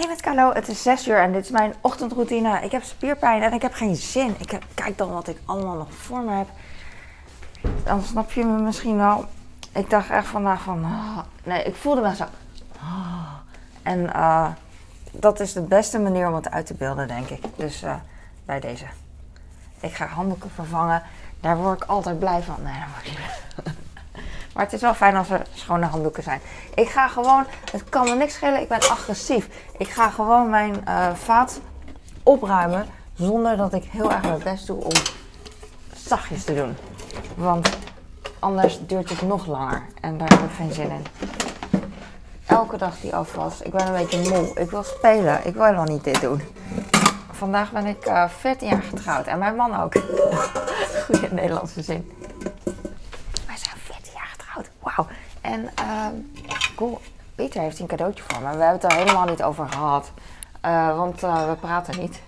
Hey met Carlo, het is 6 uur en dit is mijn ochtendroutine. Ik heb spierpijn en ik heb geen zin. Ik heb, kijk dan wat ik allemaal nog voor me heb. Dan snap je me misschien wel. Ik dacht echt vandaag van... ah, nee, ik voelde me zo... ah. en eh, dat is de beste manier om het uit te beelden, denk ik. Dus eh, bij deze. Ik ga handdoeken vervangen. Daar word ik altijd blij van. Nee, dat word ik niet. Maar het is wel fijn als er schone handdoeken zijn. Ik ga gewoon, het kan me niks schelen, ik ben agressief. Ik ga gewoon mijn eh, vaat opruimen zonder dat ik heel erg mijn best doe om zachtjes te doen. Want anders duurt het nog langer en daar heb ik geen zin in. Elke dag die afwas, ik ben een beetje moe. Ik wil spelen, ik wil helemaal niet dit doen. Vandaag ben ik eh 14 jaar getrouwd en mijn man ook. Goede Nederlandse zin. En ehm cool. Peter heeft een cadeautje voor me. We hebben het er helemaal niet over gehad. Eh, want eh, we praten niet.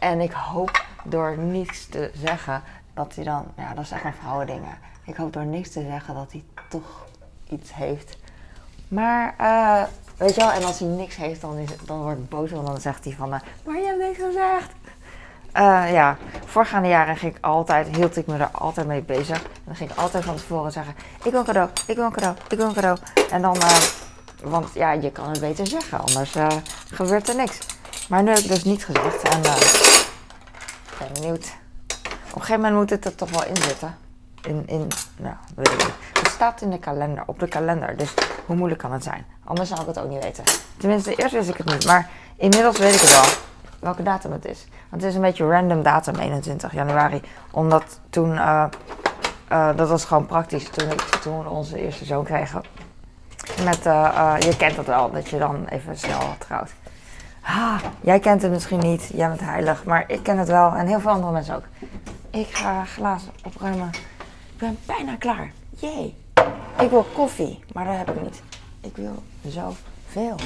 En ik hoop door niets te zeggen dat hij dan... Ja, dat is echt een. Ik hoop door niks te zeggen dat hij toch iets heeft. Maar, eh, weet je wel, en als hij niks heeft, dan, is, dan word ik boos. Want dan zegt hij van, maar je hebt niks gezegd. Eh, ja, voorgaande jaren ging ik altijd, hield ik me er altijd mee bezig. En dan ging ik altijd van tevoren zeggen, ik wil een cadeau, ik wil een cadeau, ik wil een cadeau. En dan, eh, want ja, je kan het beter zeggen, anders eh, gebeurt er niks. Maar nu heb ik dus niet gezegd en ik ben benieuwd. Op een gegeven moment moet het er toch wel in zitten. In, in, nou, weet ik niet. Het staat in de kalender, op de kalender, dus hoe moeilijk kan het zijn? Anders zou ik het ook niet weten. Tenminste, eerst wist ik het niet, maar inmiddels weet ik het wel welke datum het is. Want het is een beetje random datum, 21 januari. Omdat toen, eh, eh, dat was gewoon praktisch, toen, ik, toen we onze eerste zoon kregen. Met, eh, je kent dat wel, dat je dan even snel trouwt. Ah, jij kent het misschien niet, jij bent heilig, maar ik ken het wel en heel veel andere mensen ook. Ik ga glazen opruimen. Ik ben bijna klaar. Jee. Ik wil koffie, maar dat heb ik niet. Ik wil zoveel.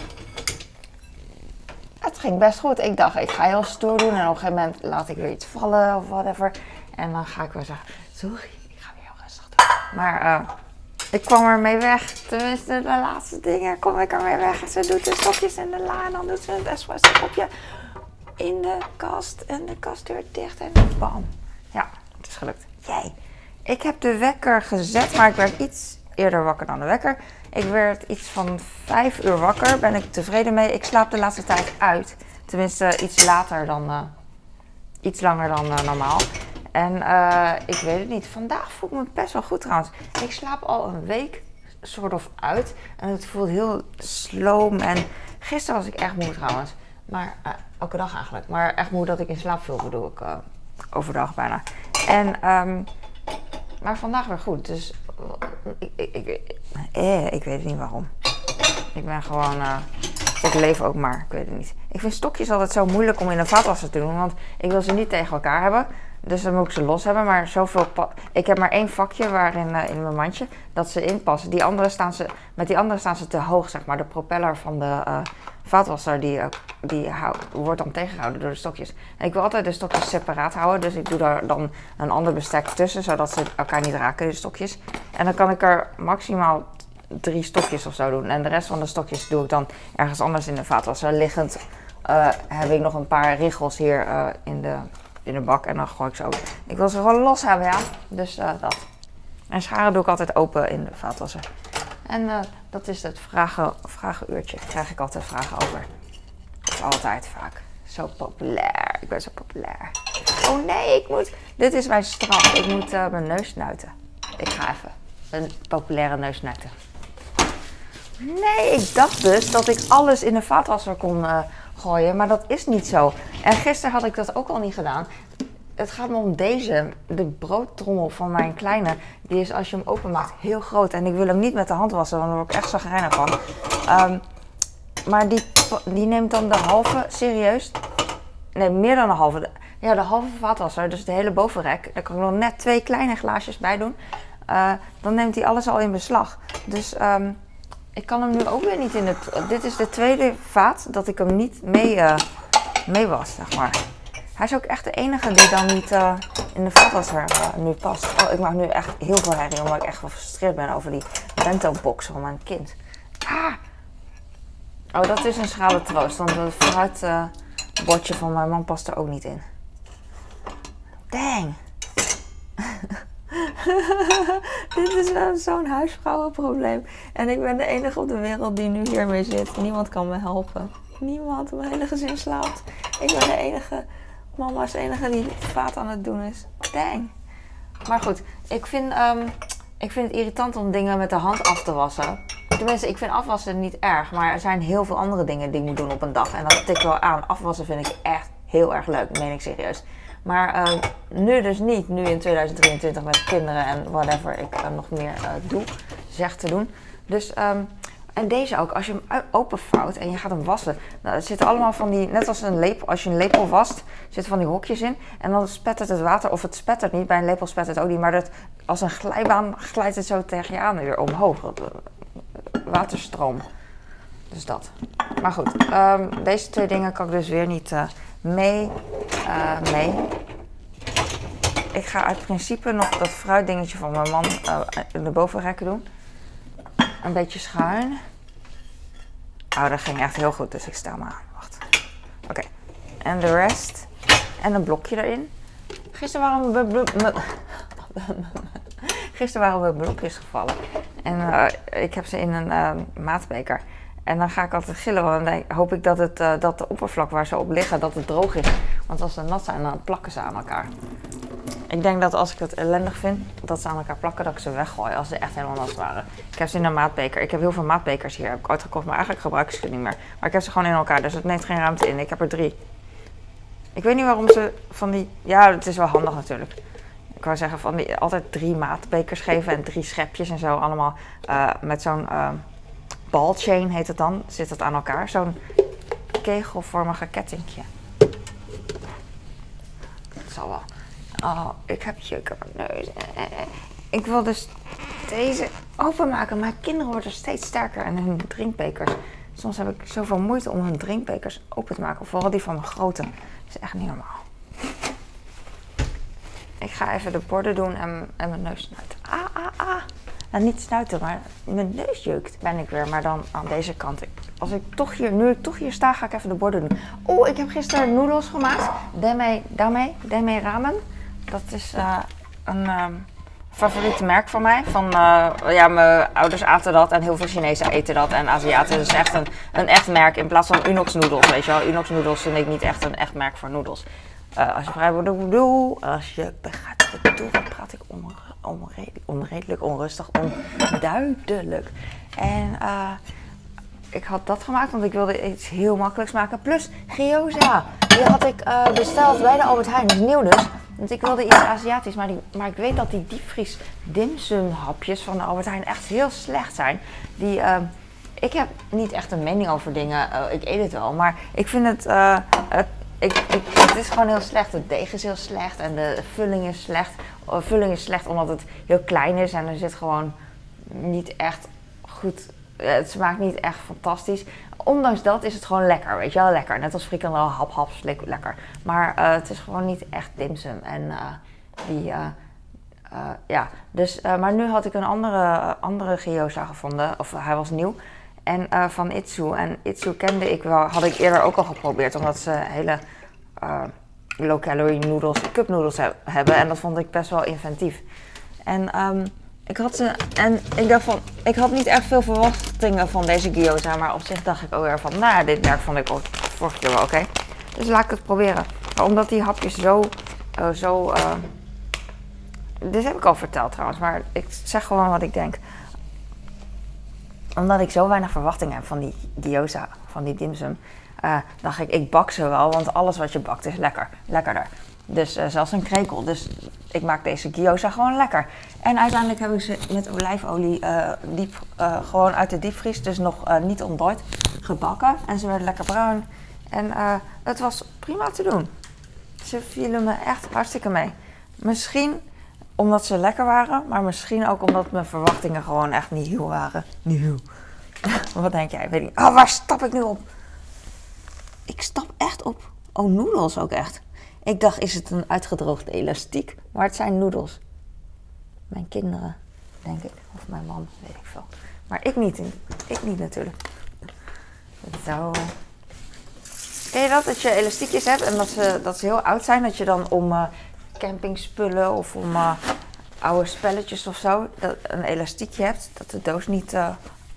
Het ging best goed. Ik dacht, ik ga heel stoer doen. En op een gegeven moment laat ik weer iets vallen of whatever. En dan ga ik weer zeggen, sorry, ik ga weer heel rustig doen. Maar eh, ik kwam ermee weg. Tenminste, de laatste dingen kom ik ermee weg. Ze doet de stokjes in de la en dan doet ze het espresso kopje in de kast. En de kastdeur dicht en bam. Ja, het is gelukt. Jij. Ik heb de wekker gezet, maar ik werd iets eerder wakker dan de wekker. Ik werd iets van vijf uur wakker. Ben ik tevreden mee. Ik slaap de laatste tijd uit. Tenminste, iets later dan. eh, iets langer dan eh, normaal. En eh, ik weet het niet. Vandaag voel ik me best wel goed trouwens. Ik slaap al een week soort of uit. En het voelt heel sloom. En gisteren was ik echt moe trouwens. Maar elke dag eigenlijk. Maar echt moe dat ik in slaap viel, bedoel ik. overdag bijna. En, ehm, maar vandaag weer goed. Dus ik, ik, eh, ik weet niet waarom. Ik ben gewoon. eh, ik leef ook maar. Ik weet het niet. Ik vind stokjes altijd zo moeilijk om in een vaatwasser te doen. Want ik wil ze niet tegen elkaar hebben. Dus dan moet ik ze los hebben. Maar zoveel. Ik heb maar één vakje waarin in mijn mandje. Dat ze inpassen. Die andere staan ze, met die andere staan ze te hoog, zeg maar. De propeller van de eh, vaatwasser die, eh, die wordt dan tegengehouden door de stokjes. Ik wil altijd de stokjes separaat houden. Dus ik doe daar dan een ander bestek tussen. Zodat ze elkaar niet raken, de stokjes. En dan kan ik er maximaal drie stokjes of zo doen. En de rest van de stokjes doe ik dan ergens anders in de vaatwasser. Liggend eh, heb ik nog een paar richels hier eh, in, de, in de bak. En dan gooi ik ze ook. Ik wil ze gewoon los hebben, ja. Dus eh, dat. En scharen doe ik altijd open in de vaatwasser. En dat is het vragen, vragenuurtje. Daar krijg ik altijd vragen over. Altijd vaak. Zo populair. Ik ben zo populair. Oh nee, ik moet... Dit is mijn straf. Ik moet mijn neus snuiten. Ik ga even een populaire neus snuiten. Nee, ik dacht dus dat ik alles in de vaatwasser kon eh, gooien, maar dat is niet zo. En gisteren had ik dat ook al niet gedaan. Het gaat me om deze, de broodtrommel van mijn kleine. Die is als je hem openmaakt heel groot. En ik wil hem niet met de hand wassen, want daar word ik echt zagrijnig van. Ehm, maar die, die neemt dan de halve, serieus? Nee, meer dan de halve. Ja, de halve vaatwasser, dus de hele bovenrek. Daar kan ik nog net twee kleine glaasjes bij doen. Eh, dan neemt hij alles al in beslag. Dus ehm, ik kan hem nu ook weer niet in het... Dit is de tweede vaat dat ik hem niet mee, eh, mee was, zeg maar. Hij is ook echt de enige die dan niet eh, in de vaatwasser nu past. Oh, ik maak nu echt heel veel herrie, omdat ik echt wel gefrustreerd ben over die bento-box van mijn kind. Ah! Oh, dat is een schrale troost, want het fruitbordje van mijn man past er ook niet in. Dang. Dit is zo'n huisvrouwenprobleem. En ik ben de enige op de wereld die nu hiermee zit. Niemand kan me helpen. Niemand. Mijn hele gezin slaapt. Ik ben de enige. Mama is de enige die vaat aan het doen is. Dang. Maar goed, ik vind, ehm, ik vind het irritant om dingen met de hand af te wassen. Tenminste, ik vind afwassen niet erg. Maar er zijn heel veel andere dingen die ik moet doen op een dag. En dat tikt wel aan. Afwassen vind ik echt heel erg leuk. Dat meen ik serieus. Maar uh, nu dus niet. Nu in 2023 met kinderen en whatever ik uh, nog meer uh, doe, zeg te doen. Dus, um, en deze ook. Als je hem openvouwt en je gaat hem wassen. Nou, er zitten allemaal van die, net als een lepel. Als je een lepel wast, zitten van die hokjes in. En dan spettert het water, of het spettert niet. Bij een lepel spettert het ook niet. Maar dat, als een glijbaan glijdt het zo tegen je aan weer omhoog. Waterstroom. Dus dat. Maar goed, um, deze twee dingen kan ik dus weer niet mee. Uh, mee. Ik ga uit principe nog dat fruitdingetje van mijn man uh, in de bovenrekken doen. Een beetje schuin. Oh, dat ging echt heel goed, dus ik sta maar aan. Wacht. Oké. Okay. En de rest. En een blokje erin. Gisteren waren we... Gisteren waren we blokjes gevallen. En ik heb ze in een maatbeker. En dan ga ik altijd gillen, want dan hoop ik dat, het, uh, dat de oppervlak waar ze op liggen, dat het droog is. Want als ze nat zijn, dan plakken ze aan elkaar. Ik denk dat als ik het ellendig vind, dat ze aan elkaar plakken, dat ik ze weggooi als ze echt helemaal nat waren. Ik heb ze in een maatbeker. Ik heb heel veel maatbekers hier, heb ik ooit gekocht, maar eigenlijk gebruik ik ze niet meer. Maar ik heb ze gewoon in elkaar, dus het neemt geen ruimte in. Ik heb er drie. Ik weet niet waarom ze van die... Ja, het is wel handig natuurlijk. Ik wou zeggen, van die, altijd drie maatbekers geven en drie schepjes en zo. Allemaal uh, met zo'n... Uh, ballchain heet het dan, zit het aan elkaar. Zo'n kegelvormige kettingje. Dat zal wel. Oh, ik heb mijn neus. Ik wil dus deze openmaken. Mijn kinderen worden steeds sterker en hun drinkbekers. Soms heb ik zoveel moeite om hun drinkbekers open te maken. Vooral die van mijn grote. Dat is echt niet normaal. Ik ga even de borden doen en, en mijn neus snuiten. Ah, ah, ah. Nou, niet snuiten, maar mijn neus jeukt. Ben ik weer, maar dan aan deze kant. Als ik toch hier, nu ik toch hier sta, ga ik even de borden doen. Oh, ik heb gisteren noedels gemaakt. Deme, dame, deme ramen. Dat is uh, een uh, favoriete merk van mij. Van, uh, ja, mijn ouders aten dat en heel veel Chinezen eten dat. En Aziaten is echt een, een echt merk in plaats van Unox noedels, weet je wel. Unox noedels vind ik niet echt een echt merk voor noedels. als je vrij bedoel, als je bedoel, dan praat ik om onredelijk, onredelijk, onrustig, onduidelijk. En uh, ik had dat gemaakt, want ik wilde iets heel makkelijks maken. Plus gyoza. Die had ik uh, besteld bij de Albert Heijn. Dat is nieuw dus. Want ik wilde iets Aziatisch, maar, die, maar ik weet dat die diepvries dimsum hapjes van de Albert Heijn echt heel slecht zijn. Die, uh, ik heb niet echt een mening over dingen. ik eet het wel, maar ik vind het, het ik, ik, het is gewoon heel slecht. Het deeg is heel slecht en de vulling is slecht. De vulling is slecht omdat het heel klein is en er zit gewoon niet echt goed. Het smaakt niet echt fantastisch. Ondanks dat is het gewoon lekker, weet je wel, lekker. Net als frikandel, hap, hap, lekker. Maar uh, het is gewoon niet echt dimsum. En die, ja, dus, maar nu had ik een andere, andere gyoza gevonden, of hij was nieuw. En van Itsu. En Itsu kende ik wel, had ik eerder ook al geprobeerd. Omdat ze hele low calorie noodles, cup noodles he hebben. En dat vond ik best wel inventief. En um, ik had ze. En ik dacht van. Ik had niet echt veel verwachtingen van deze gyoza. Maar op zich dacht ik ook weer van. Nou dit merk vond ik ook vorige keer wel oké. Dus laat ik het proberen. Maar omdat die hapjes zo. Uh, zo dit heb ik al verteld trouwens. Maar ik zeg gewoon wat ik denk omdat ik zo weinig verwachting heb van die gyoza, van die dimsum, uh, dacht ik, ik bak ze wel, want alles wat je bakt is lekker, lekkerder. Dus uh, zelfs een krekel. Dus ik maak deze gyoza gewoon lekker. En uiteindelijk heb ik ze met olijfolie uh, diep, gewoon uit de diepvries, dus nog niet ontdooid, gebakken. En ze werden lekker bruin. En het was prima te doen. Ze vielen me echt hartstikke mee. Misschien omdat ze lekker waren, maar misschien ook omdat mijn verwachtingen gewoon echt nieuw waren. Nieuw. Wat denk jij? Weet. Oh, waar stap ik nu op? Ik stap echt op. Oh, noedels ook echt. Ik dacht, is het een uitgedroogde elastiek? Maar het zijn noedels. Mijn kinderen, denk ik. Of mijn man, weet ik veel. Maar ik niet. Ik niet natuurlijk. Zo. Ken je dat? Dat je elastiekjes hebt en dat ze, dat ze heel oud zijn. Dat je dan om uh, campingspullen of om uh, oude spelletjes of zo... Dat, een elastiekje hebt, dat de doos niet uh,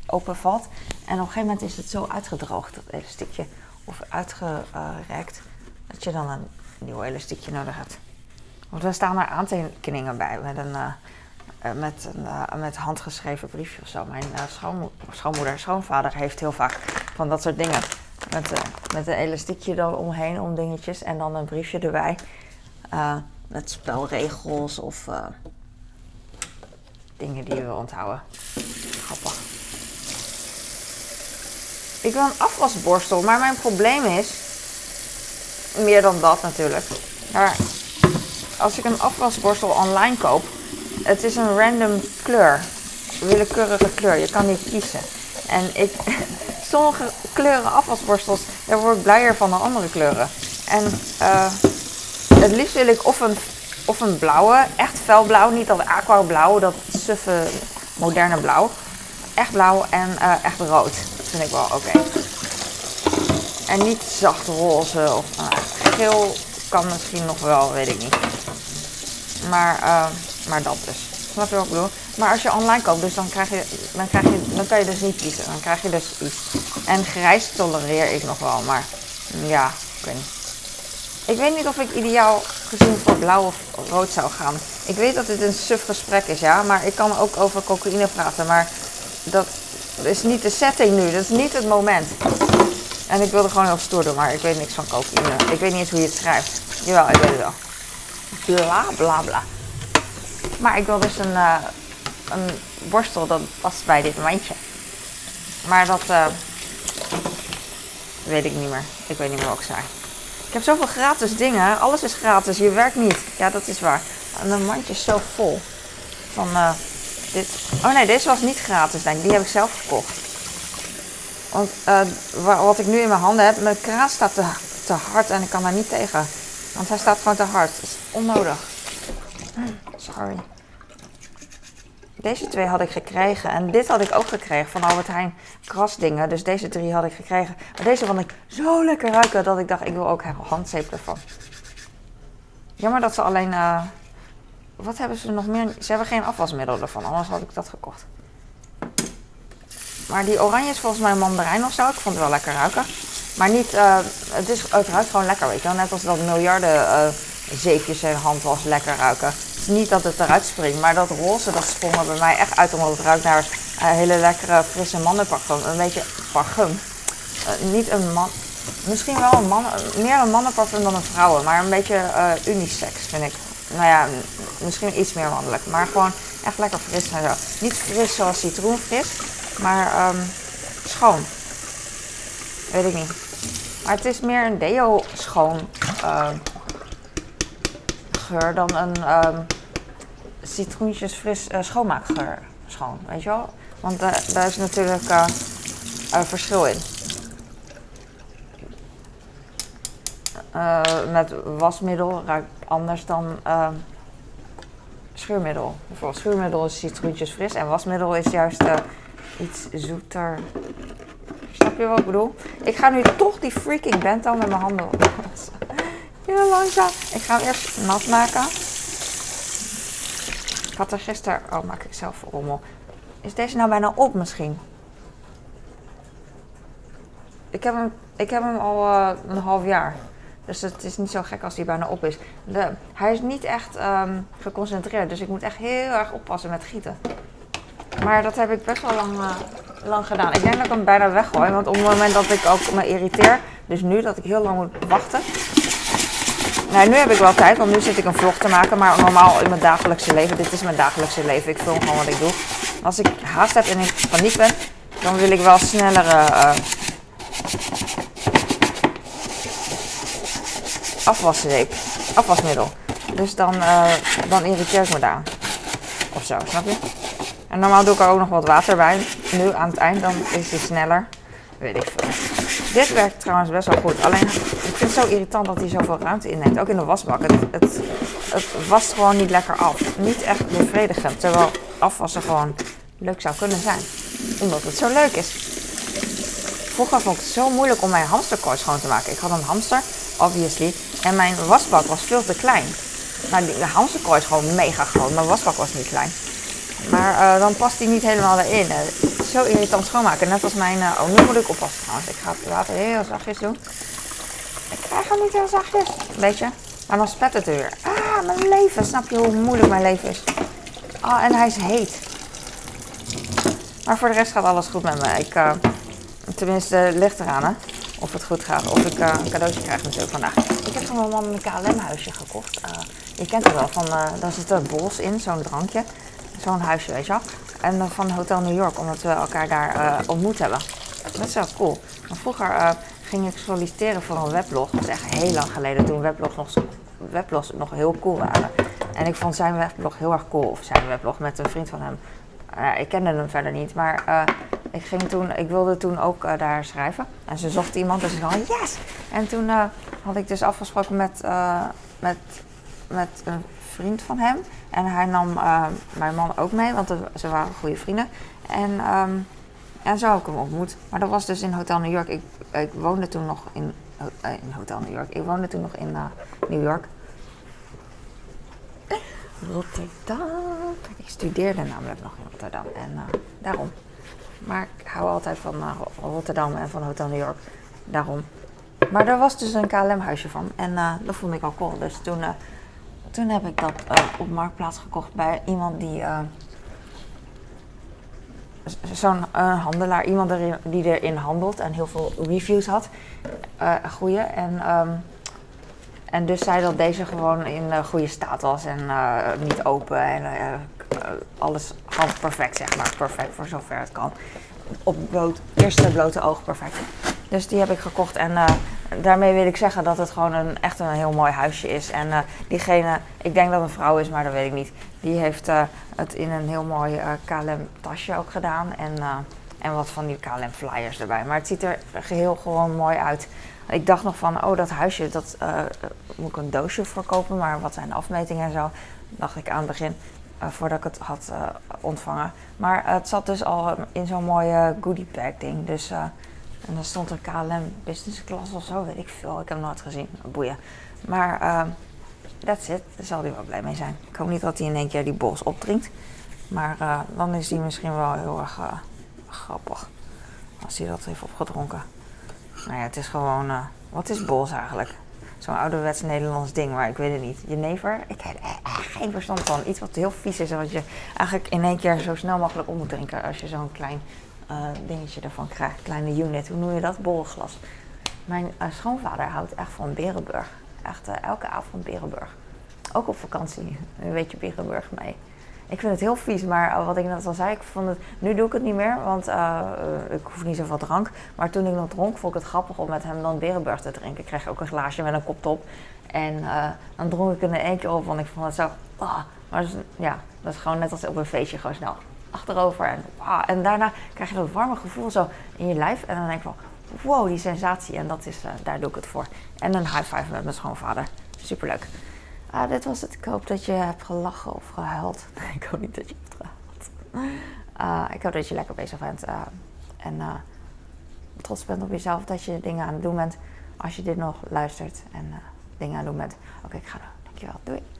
open valt. En op een gegeven moment is het zo uitgedroogd, dat elastiekje. Of uitgerekt, dat je dan een nieuw elastiekje nodig hebt. Want er staan er aantekeningen bij met een, met een uh, met handgeschreven briefje of zo. Mijn uh, schoonmo schoonmoeder schoonvader heeft heel vaak van dat soort dingen. Met, met een elastiekje dan omheen om dingetjes en dan een briefje erbij. met spelregels of dingen die we onthouden. Grappig. Ik wil een afwasborstel, maar mijn probleem is... Meer dan dat natuurlijk. Maar als ik een afwasborstel online koop, het is een random kleur. Willekeurige kleur. Je kan niet kiezen. En ik, sommige kleuren afwasborstels, daar word ik blijer van dan andere kleuren. En uh, het liefst wil ik of een, of een blauwe, echt felblauw, niet dat aqua blauw, dat suffe moderne blauw. Echt blauw en uh, echt rood. Vind ik wel oké. En niet zacht roze of uh, geel kan misschien nog wel, weet ik niet. Maar, uh, maar dat dus. Snap je wat ik bedoel? Maar als je online koopt, dus dan, krijg je, dan, krijg je, dan kan je dus niet kiezen. Dan krijg je dus iets. En grijs tolereer ik nog wel, maar ja, ik weet niet. Ik weet niet of ik ideaal gezien voor blauw of rood zou gaan. Ik weet dat dit een suf gesprek is, ja. Maar ik kan ook over cocaïne praten. Maar dat is niet de setting nu. Dat is niet het moment. En ik wilde gewoon heel stoer doen, maar ik weet niks van cocaïne. Ik weet niet eens hoe je het schrijft. Jawel, ik weet het wel. Bla bla bla. Maar ik wil dus een, uh, een borstel dat past bij dit mandje. Maar dat uh, weet ik niet meer. Ik weet niet meer wat ik zei. Ik heb zoveel gratis dingen. Alles is gratis. Je werkt niet. Ja, dat is waar. En een mandje is zo vol. Van uh, dit. Oh nee, deze was niet gratis, denk ik. Die heb ik zelf gekocht. Want wat ik nu in mijn handen heb, mijn kraan staat te, te hard en ik kan daar niet tegen. Want hij staat gewoon te hard. Dat is onnodig. Sorry. Deze twee had ik gekregen. En dit had ik ook gekregen van Albert Heijn krasdingen. Dus deze drie had ik gekregen. Maar deze vond ik zo lekker ruiken dat ik dacht, ik wil ook handzeep ervan. Jammer dat ze alleen... Uh, wat hebben ze nog meer? Ze hebben geen afwasmiddel ervan. Anders had ik dat gekocht. Maar die oranje is volgens mij mandarijn of zo. Ik vond het wel lekker ruiken. Maar niet, uh, het, is, ruikt gewoon lekker, weet je wel. Net als dat miljarden uh, zeepjes en handwas lekker ruiken. Het is niet dat het eruit springt, maar dat roze, dat sprong bij mij echt uit. Omdat het ruikt naar hele lekkere frisse mannenparfum. Een beetje parfum. Uh, niet een man... Misschien wel een man, meer een mannenparfum dan een vrouwen. Maar een beetje unisex, vind ik. Nou ja, misschien iets meer mannelijk. Maar gewoon echt lekker fris en zo. Niet fris zoals citroenfris, maar um, schoon. Weet ik niet. Maar het is meer een deo schoon uh, geur dan een um, citroentjes fris uh, schoonmaakgeur schoon. Weet je wel? Want uh, daar is natuurlijk verschil in. Met wasmiddel ruikt anders dan ehm, schuurmiddel. Bijvoorbeeld schuurmiddel is citroentjes fris en wasmiddel is juist iets zoeter. Snap je wat ik bedoel? Ik ga nu toch die freaking bento met mijn handen Heel langzaam. Ik ga hem eerst nat maken. Ik had er gisteren... Oh, maak ik zelf rommel. Is deze nou bijna op misschien? Ik heb hem, ik heb hem al een half jaar. Dus het is niet zo gek als hij bijna op is. De, hij is niet echt um, geconcentreerd. Dus ik moet echt heel erg oppassen met gieten. Maar dat heb ik best wel lang, uh, lang gedaan. Ik denk dat ik hem bijna weggooi. Want op het moment dat ik ook me irriteer. Dus nu dat ik heel lang moet wachten. Nou, nu heb ik wel tijd, want nu zit ik een vlog te maken. Maar normaal in mijn dagelijkse leven, dit is mijn dagelijkse leven. Ik film gewoon wat ik doe. Als ik haast heb en in paniek ben, dan wil ik wel snellere uh, afwaszeep, afwasmiddel. Dus dan, uh, dan irriteer ik me daar. Of zo, snap je? En normaal doe ik er ook nog wat water bij. Nu aan het eind, dan is hij sneller. Weet ik veel. Dit werkt trouwens best wel goed. Alleen, ik vind het zo irritant dat hij zoveel ruimte inneemt. Ook in de wasbak. Het, het, het wast gewoon niet lekker af. Niet echt bevredigend. Terwijl afwassen gewoon leuk zou kunnen zijn. Omdat het zo leuk is. vroeger vond ik het zo moeilijk om mijn hamsterkooi schoon te maken. Ik had een hamster, obviously. En mijn wasbak was veel te klein. Nou, de hamsterkooi is gewoon mega groot. Mijn wasbak was niet klein. Maar uh, dan past die niet helemaal erin. Zo irritant schoonmaken. Net als mijn... Uh, oh, nu moet ik oppassen trouwens. Ik ga het water heel zachtjes doen. Ik krijg hem niet heel zachtjes. Weet je? Maar dan spet het er weer. Ah, mijn leven. Snap je hoe moeilijk mijn leven is? Ah, en hij is heet. Maar voor de rest gaat alles goed met me. Ik, tenminste, ligt eraan hè. Of het goed gaat. Of ik een cadeautje krijg natuurlijk vandaag. Ik heb van mijn man een KLM-huisje gekocht. je kent het wel. Van, daar zit er bols in, zo'n drankje zo'n huisje, weet je wel. En van Hotel New York, omdat we elkaar daar ontmoet hebben. Dat is wel cool. Maar vroeger ging ik solliciteren voor een weblog. Dat is echt heel lang geleden, toen weblogs nog, weblogs nog heel cool waren. En ik vond zijn weblog heel erg cool. Of zijn weblog met een vriend van hem. Uh, ik kende hem verder niet, maar ik, ging toen, ik wilde toen ook daar schrijven. En ze zocht iemand, dus ik dacht, yes! En toen had ik dus afgesproken met, met, met een vriend van hem. En hij nam mijn man ook mee, want ze waren goede vrienden. En, en zo heb ik hem ontmoet. Maar dat was dus in Hotel New York. Ik, ik woonde toen nog in, in Hotel New York. Ik woonde toen nog in New York. Rotterdam. Ik studeerde namelijk nog in Rotterdam. En daarom. Maar ik hou altijd van Rotterdam en van Hotel New York. Daarom. Maar daar was dus een KLM-huisje van. En dat vond ik al cool. Dus toen toen heb ik dat op Marktplaats gekocht bij iemand die. Zo'n handelaar, iemand erin, die erin handelt en heel veel reviews had. goede. En, um, en dus zei dat deze gewoon in goede staat was en niet open. En alles gewoon perfect, zeg maar. Perfect voor zover het kan. Op bloot, eerste blote oog perfect. Dus die heb ik gekocht en daarmee wil ik zeggen dat het gewoon een, echt een heel mooi huisje is. En uh, diegene, ik denk dat het een vrouw is, maar dat weet ik niet. Die heeft uh, het in een heel mooi uh, eh, KLM tasje ook gedaan. En, en wat van die KLM flyers erbij. Maar het ziet er geheel gewoon mooi uit. Ik dacht nog van, oh dat huisje, dat moet ik een doosje voor kopen. Maar wat zijn de afmetingen en zo? Dacht ik aan het begin. voordat ik het had ontvangen. Maar het zat dus al in zo'n mooie goodie bag ding. Dus en dan stond er KLM business class of zo, weet ik veel. Ik heb hem nooit gezien. Boeien. Maar uh, that's it. Daar zal hij wel blij mee zijn. Ik hoop niet dat hij in één keer die bos opdrinkt. Maar dan is hij misschien wel heel erg grappig. Als hij dat heeft opgedronken. Nou ja, het is gewoon... Uh, wat is bos eigenlijk? Zo'n ouderwets Nederlands ding, maar ik weet het niet. Jenever? Ik heb er geen verstand van. Iets wat heel vies is en wat je eigenlijk in één keer zo snel mogelijk om moet drinken. Als je zo'n klein uh, dingetje ervan krijgt. Kleine unit, hoe noem je dat? Borrelglas. Mijn uh, schoonvader houdt echt van Berenburg. Echt elke avond Berenburg. Ook op vakantie. Een beetje Berenburg mee. Ik vind het heel vies, maar wat ik net al zei, ik vond het, nu doe ik het niet meer, want ik hoef niet zoveel drank. Maar toen ik nog dronk, vond ik het grappig om met hem dan Berenburg te drinken. Ik kreeg ook een glaasje met een kop top. En dan dronk ik er in één keer op, want ik vond het zo... Oh, maar ja, dat is gewoon net als op een feestje, gewoon snel achterover. En, en daarna krijg je dat warme gevoel zo in je lijf. En dan denk ik van, wow, die sensatie. En dat is, daar doe ik het voor. En een high five met mijn schoonvader. Superleuk. Uh, dit was het. Ik hoop dat je hebt gelachen of gehuild. ik hoop niet dat je hebt gehuild. Uh, ik hoop dat je lekker bezig bent. Eh, en trots bent op jezelf dat je dingen aan het doen bent. Als je dit nog luistert en dingen aan het doen bent. Oké, ik ga door. Dankjewel. Doei.